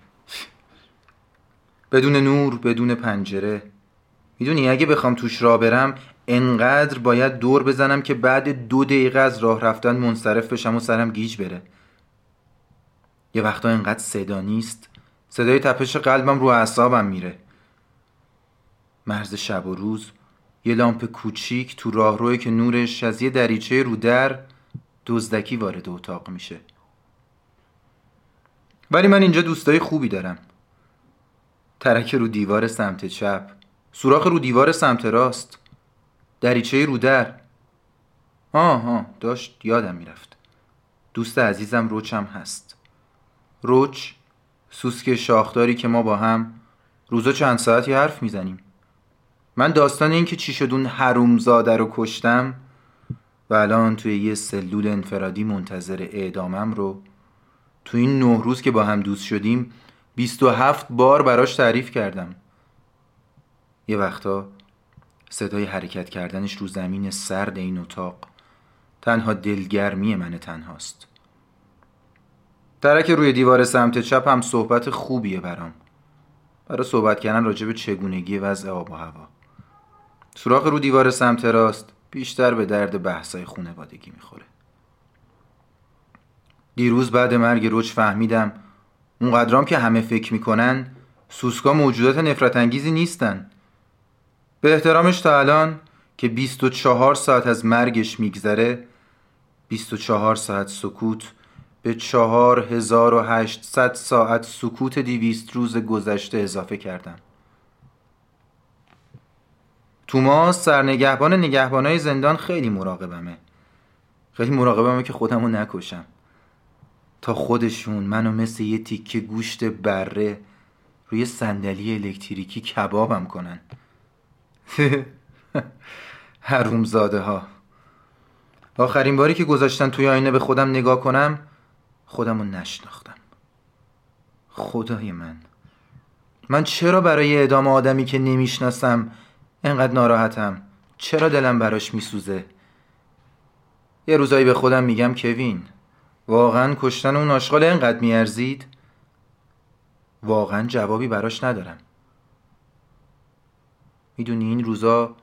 بدون نور بدون پنجره می‌دونی اگه بخوام توش راه برم انقدر باید دور بزنم که بعد دو دقیقه از راه رفتن منصرف بشم و سرم گیج بره. یه وقتا انقدر صدا نیست. صدای تپش قلبم رو اعصابم میره. مرز شب و روز. یه لامپ کوچیک تو راهروی که نورش از یه دریچه رو در دزدکی وارد اتاق میشه. ولی من اینجا دوستای خوبی دارم. ترک رو دیوار سمت چپ. سوراخ رو دیوار سمت راست. دریچه رو در. آه آه داشت یادم می‌رفت. دوست عزیزم روچم هست. روچ سوسک شاخداری که ما با هم روزا چند ساعتی حرف می‌زنیم. من داستان این که چی شد اون حرومزاده رو کشتم و الان توی یه سلول انفرادی منتظر اعدامم رو تو این نه روز که با هم دوست شدیم 27 بار براش تعریف کردم. یه وقتا صدای حرکت کردنش رو زمین سرد این اتاق. تنها دلگرمی من تنهاست. ترک روی دیوار سمت چپ هم صحبت خوبیه برام. برای صحبت کردن راجع به چگونگی وضع آب و هوا. سوراخ رو دیوار سمت راست بیشتر به درد بحثای خونوادگی می‌خوره. دیروز بعد مرگ روچ فهمیدم اونقدرام که همه فکر می‌کنن سوسکا موجودات نفرت انگیزی نیستن. به احترامش تا الان که 24 ساعت از مرگش میگذره 24 ساعت سکوت به 4800 ساعت سکوت دیویست روز گذشته اضافه کردم. توماس سرنگهبان نگهبانای زندان خیلی مراقبمه. خیلی مراقبمه که خودمو نکشم. تا خودشون منو مثل یه تیکه گوشت بره روی صندلی الکتریکی کبابم کنن. حرومزاده ها آخرین باری که گذاشتن توی آینه به خودم نگاه کنم خودمو نشناختم. خدای من. من چرا برای اعدام آدمی که نمی‌شناسم انقدر ناراحتم؟ چرا دلم براش میسوزه؟ یه روزایی به خودم میگم کوین واقعا کشتن اون آشغال انقدر میارزید؟ واقعا جوابی براش ندارم. می‌دونی این روزا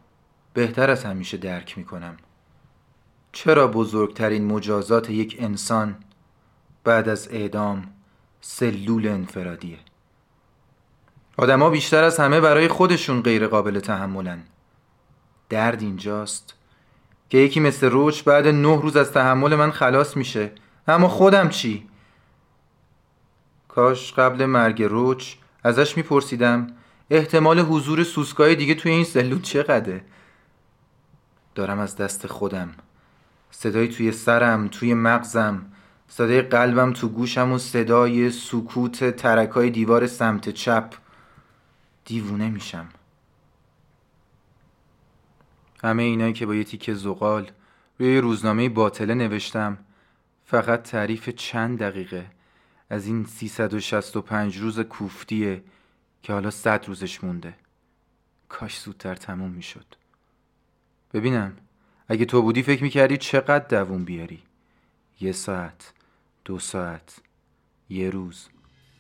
بهتر از همیشه درک می‌کنم. چرا بزرگترین مجازات یک انسان بعد از اعدام سلول انفرادیه؟ آدما بیشتر از همه برای خودشون غیر قابل تحملن. درد اینجاست که یکی مثل روچ بعد نه روز از تحمل من خلاص میشه. اما خودم چی؟ کاش قبل مرگ روچ ازش میپرسیدم احتمال حضور سوسکای دیگه توی این سلول چقدره؟ دارم از دست خودم. صدای توی سرم توی مغزم صدای قلبم تو گوشم و صدای سکوت ترکای دیوار سمت چپ. دیوونه میشم. همه اینایی که با یه تیکه زغال روی روزنامه باطله نوشتم فقط تعریف چند دقیقه. از این 365 روز کوفتیه. که حالا صد روزش مونده. کاش زودتر تموم می‌شد. ببینم اگه تو بودی فکر می‌کردی چقدر دووم بیاری؟ یه ساعت دو ساعت یه روز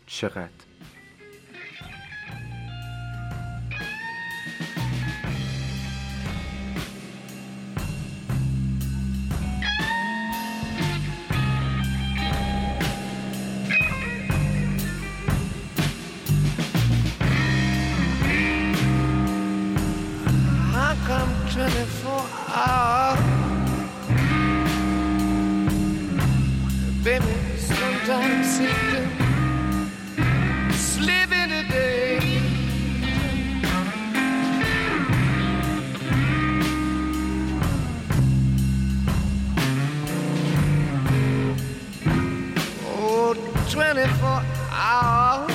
چقدر؟ 24 hours.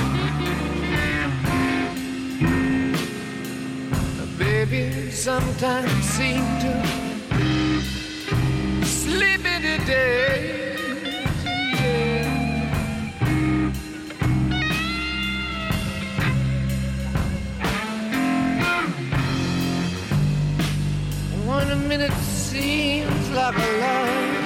Baby, sometimes seem to sleep in the day. One minute seems like a lifetime.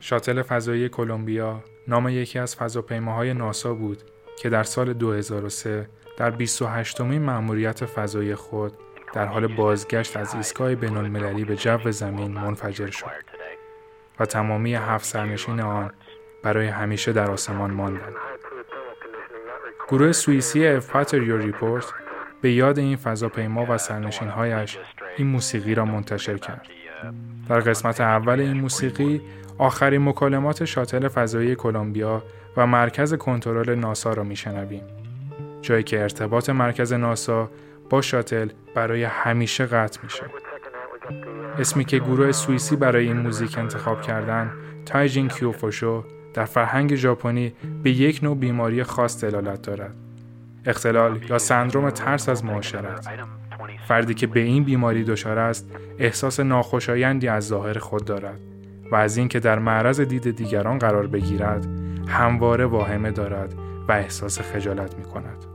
شاتل فضایی کلمبیا نام یکی از فضاپیماهای ناسا بود که در سال 2003 در 28 مین مأموریت فضایی خود در حال بازگشت از ایستگاه بین‌المللی به جو زمین منفجر شد و تمامی هفت سرنشین آن برای همیشه در آسمان ماندند. گروه سوئیسی Evpatoria Report به یاد این فضاپیما و سرنشینهایش این موسیقی را منتشر کرد. در قسمت اول این موسیقی آخرین مکالمات شاتل فضایی کلمبیا و مرکز کنترل ناسا را میشنویم. جایی که ارتباط مرکز ناسا با شاتل برای همیشه قطع میشه. اسمی که گروه سوئیسی برای این موزیک انتخاب کردن تایجین کیوفوشو در فرهنگ ژاپنی به یک نوع بیماری خاص دلالت دارد. اختلال یا سندروم ترس از معاشرت. فردی که به این بیماری دچار است احساس ناخوشایندی از ظاهر خود دارد و از اینکه در معرض دید دیگران قرار بگیرد همواره واهمه دارد و احساس خجالت می کند.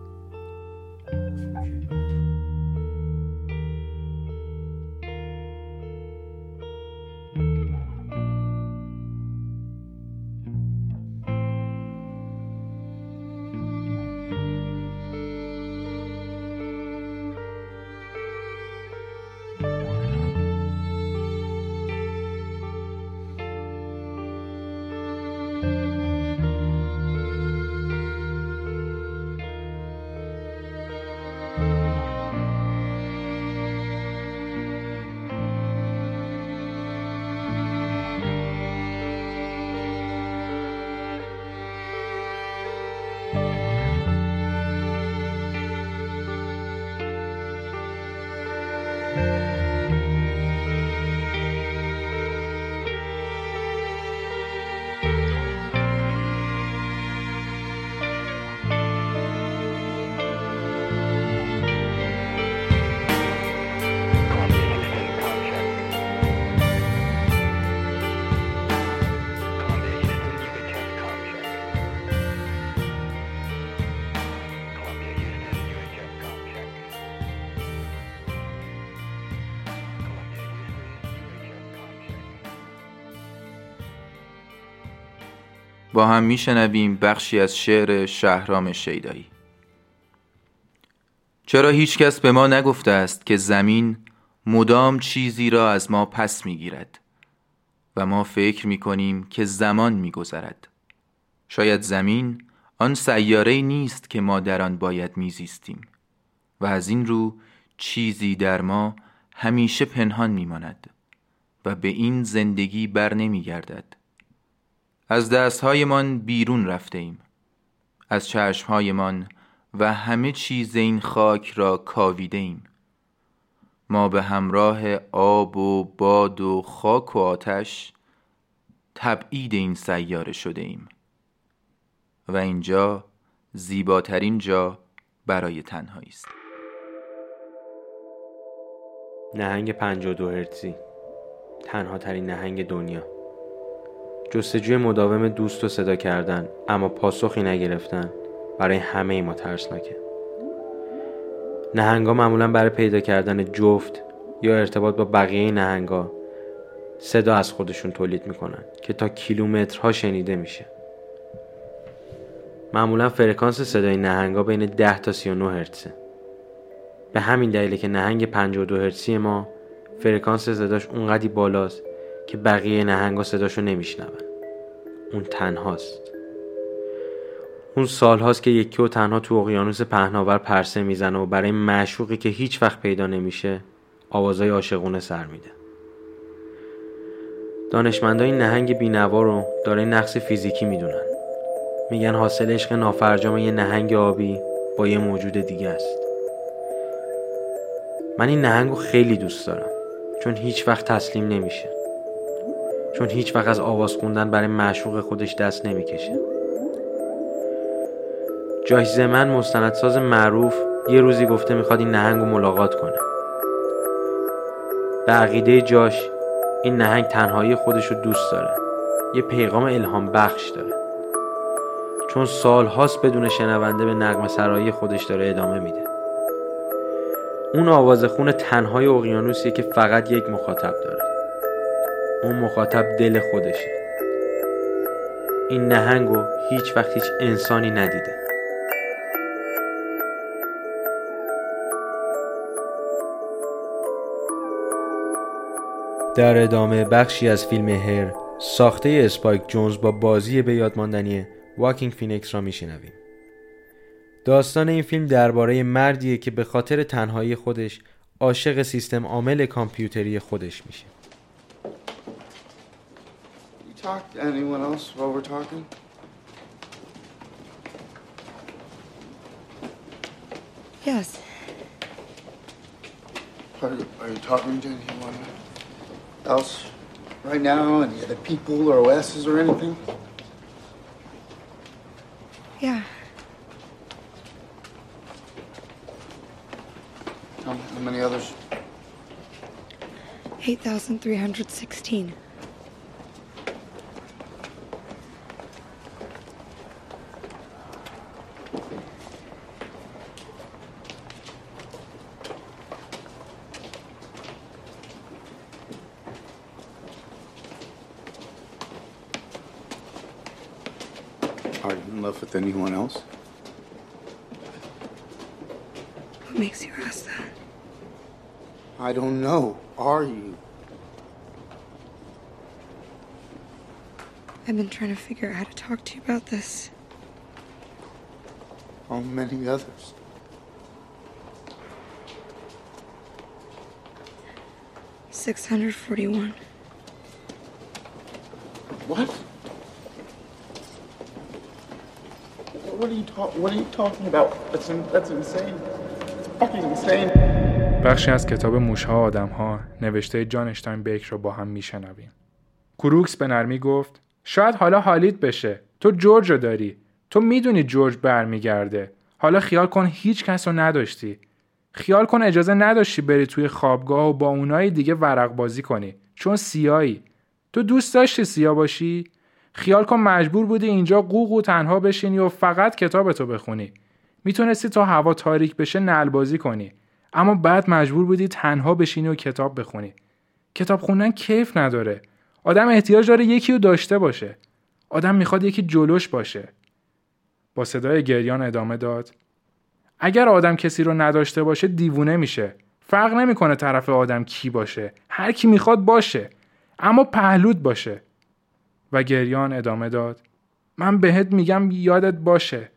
با هم میشنویم بخشی از شعر شهرام شیدایی چرا هیچ کس به ما نگفته است که زمین مدام چیزی را از ما پس می‌گیرد و ما فکر می کنیم که زمان می گذرد. شاید زمین آن سیاره نیست که ما در آن باید میزیستیم و از این رو چیزی در ما همیشه پنهان میماند و به این زندگی بر نمی گردد. از دستهایمان بیرون رفته ایم از چشمهایمان و همه چیز این خاک را کاویده ایم ما به همراه آب و باد و خاک و آتش تبعید این سیاره شده ایم و اینجا زیباترین جا برای تنهایی است. نهنگ 52 هرتزی. تنها ترین نهنگ دنیا. جستجوی مداوم دوست و صدا کردن اما پاسخی نگرفتن. برای همه ما ترسناکه. نهنگا معمولا برای پیدا کردن جفت یا ارتباط با بقیه نهنگا صدا از خودشون تولید می‌کنن که تا کیلومترها شنیده میشه. معمولا فرکانس صدای نهنگا بین 10 تا 39 هرتزه. به همین دلیله که نهنگ 52 هرتزی ما فرکانس صداش اونقدی بالاست که بقیه نهنگا صداشو نمیشنون. اون تنهاست. اون سال هاست که یکی و تنها تو اقیانوس پهناور پرسه می‌زنه و برای معشوقی که هیچ وقت پیدا نمیشه آوازای عاشقونه سر میده. دانشمندای نهنگ بینوا رو دارای نقص فیزیکی می‌دونن. میگن حاصل عشق نافرجام یه نهنگ آبی با یه موجود دیگه است. من این نهنگ رو خیلی دوست دارم چون هیچ وقت تسلیم نمیشه. چون هیچ وقت از آواز خوندن برای معشوق خودش دست نمی‌کشه. جاش زمن مستندساز معروف یه روزی گفته می‌خواد این نهنگ رو ملاقات کنه. به عقیده جاش این نهنگ تنهایی خودش رو دوست داره. یه پیغام الهام بخش داره. چون سالهاست بدون شنونده به نقم سرایی خودش داره ادامه میده. اون آواز خون تنهای اقیانوسیه که فقط یک مخاطب داره. اون مخاطب دل خودشه. این نهنگ رو هیچ وقت هیچ انسانی ندیده. در ادامه بخشی از فیلم هر ساخته اسپایک جونز با بازی به یادماندنی واکین فینکس را میشنویم. داستان این فیلم درباره مردیه که به خاطر تنهایی خودش عاشق سیستم عامل کامپیوتری خودش میشه. Yes. Are, talking? Yes. are you talking to anyone else right now? Any other people or OSs or anything? Yeah. How, how many others? 8,316. Are you in love with anyone else? What makes you ask that? I don't know. Are you? I've been trying to figure out how to talk to you about this. How many others? Six hundred forty-one. What? What are you talk? What are you talking about? That's that's insane. بخشی از کتاب موشها آدمها نوشته جان اشتاین بیک رو با هم میشنویم. کروکس به نرمی گفت شاید حالا حالیت بشه. تو جورج رو داری. تو می‌دونی جورج برمیگرده. حالا خیال کن هیچ کس رو نداشتی. خیال کن اجازه نداشتی بری توی خوابگاه و با اونای دیگه ورق بازی کنی چون سیایی. تو دوست داشتی سیاه باشی؟ خیال کن مجبور بودی اینجا قوق و تنها بشینی و فقط کتابتو بخونی. می‌تونستی تا هوا تاریک بشه نلبازی کنی. اما بعد مجبور بودی تنها بشینی و کتاب بخونی. کتاب خوندن کیف نداره. آدم احتیاج داره یکی رو داشته باشه. آدم می‌خواد یکی جلوش باشه. با صدای گریان ادامه داد. اگر آدم کسی رو نداشته باشه دیوونه میشه. فرق نمی‌کنه طرف آدم کی باشه هر کی می‌خواد باشه اما پهلود باشه و گریان ادامه داد. من بهت میگم یادت باشه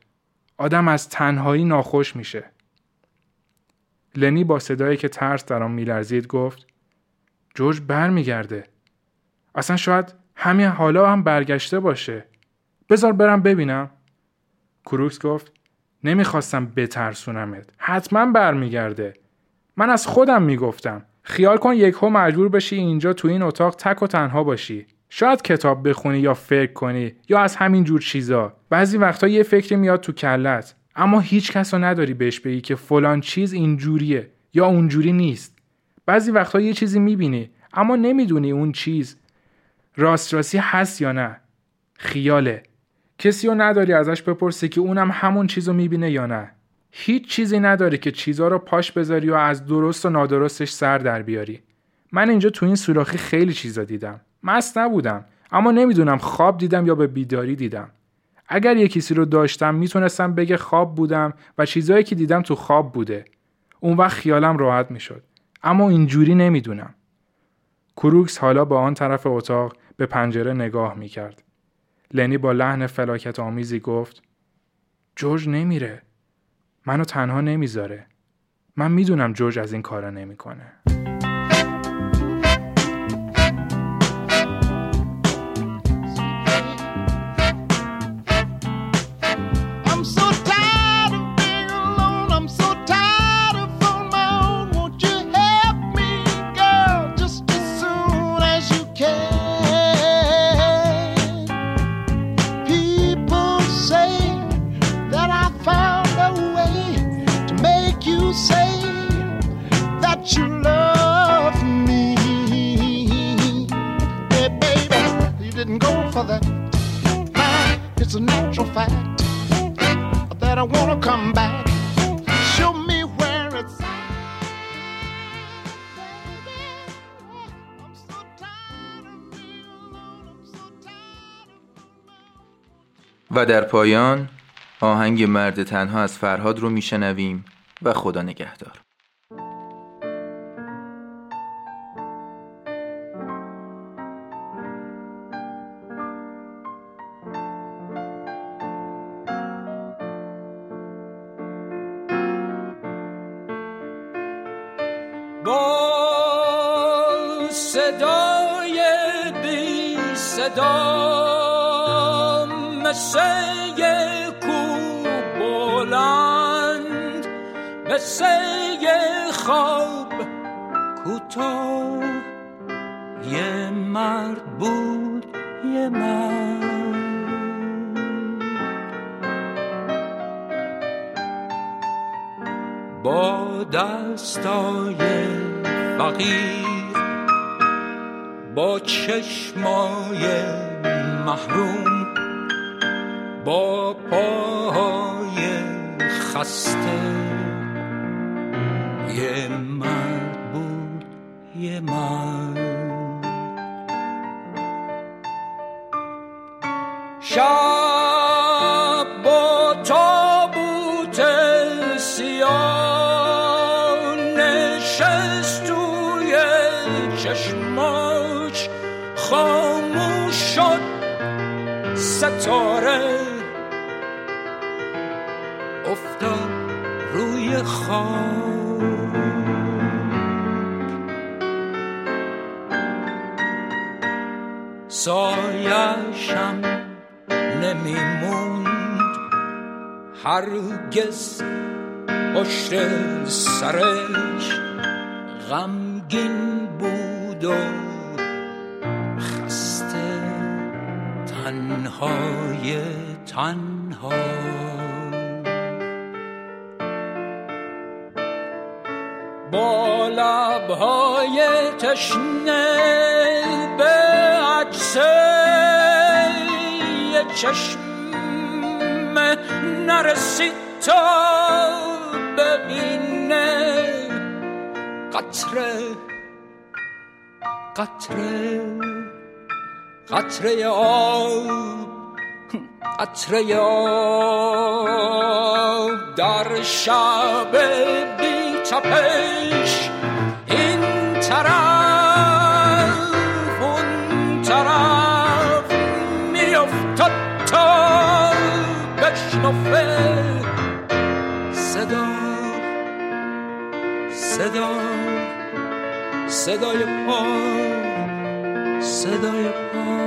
آدم از تنهایی ناخوش میشه. لنی با صدایی که ترس در آن میلرزید گفت جورج برمیگرده. اصلا شاید همین حالا هم برگشته باشه. بذار برم ببینم. کروکس گفت نمی‌خواستم بترسونمت. حتما برمیگرده. من از خودم می‌گفتم خیال کن یکهو مجبور بشی اینجا تو این اتاق تک و تنها باشی. شاید کتاب بخونی یا فکر کنی یا از همین جور چیزا. بعضی وقتا یه فکری میاد تو کلت اما هیچ کس نداری بهش بگی که فلان چیز اینجوریه یا اونجوری نیست. بعضی وقتا یه چیزی می‌بینی اما نمی‌دونی اون چیز راست راستی هست یا نه. خیاله. کسی رو نداری ازش بپرسی که اونم همون چیز رو می‌بینه یا نه. هیچ چیزی نداری که چیزها رو پاش بذاری و از درست و نادرستش سر در بیاری. من اینجا تو این سوراخی خیلی چیزا دیدم. مست نبودم. اما نمی‌دونم خواب دیدم یا به بیداری دیدم. اگر یه کسی رو داشتم می‌تونستم بگه خواب بودم و چیزایی که دیدم تو خواب بوده. اون وقت خیالم راحت می‌شد. اما اینجوری نمی‌دونم. کروکس حالا با آن طرف اتاق به پنجره نگاه می‌کرد. لنی با لحن فلاکت آمیزی گفت جورج نمیره. منو تنها نمی‌ذاره. من می‌دونم جورج از این کارا نمی‌کنه. Natural fact that I wanna come back. Show me where it's و در پایان آهنگ مرد تنها از فرهاد رو میشنویم و خدا نگهدار یه خواب کوتاه. یه مرد بود یه مرد. با دستای فقیر با چشمای محروم با پاهای خسته. یه مرد بود یه مرد. شب با تابوت سیاه نشست توی چشماش خاموش شد ستاره. افتاد روی خاک. سایشم نمیموند. هرگز پشت سرش غمگین بود و خسته. تنهای تنها. با لبهای تشنه عکس یه چشم نرسید تا ببینه قطره قطره قطره آب قطره آب در شب بی تپش طرف تا بشنفه. صدا صدا صدای پا صدای پا.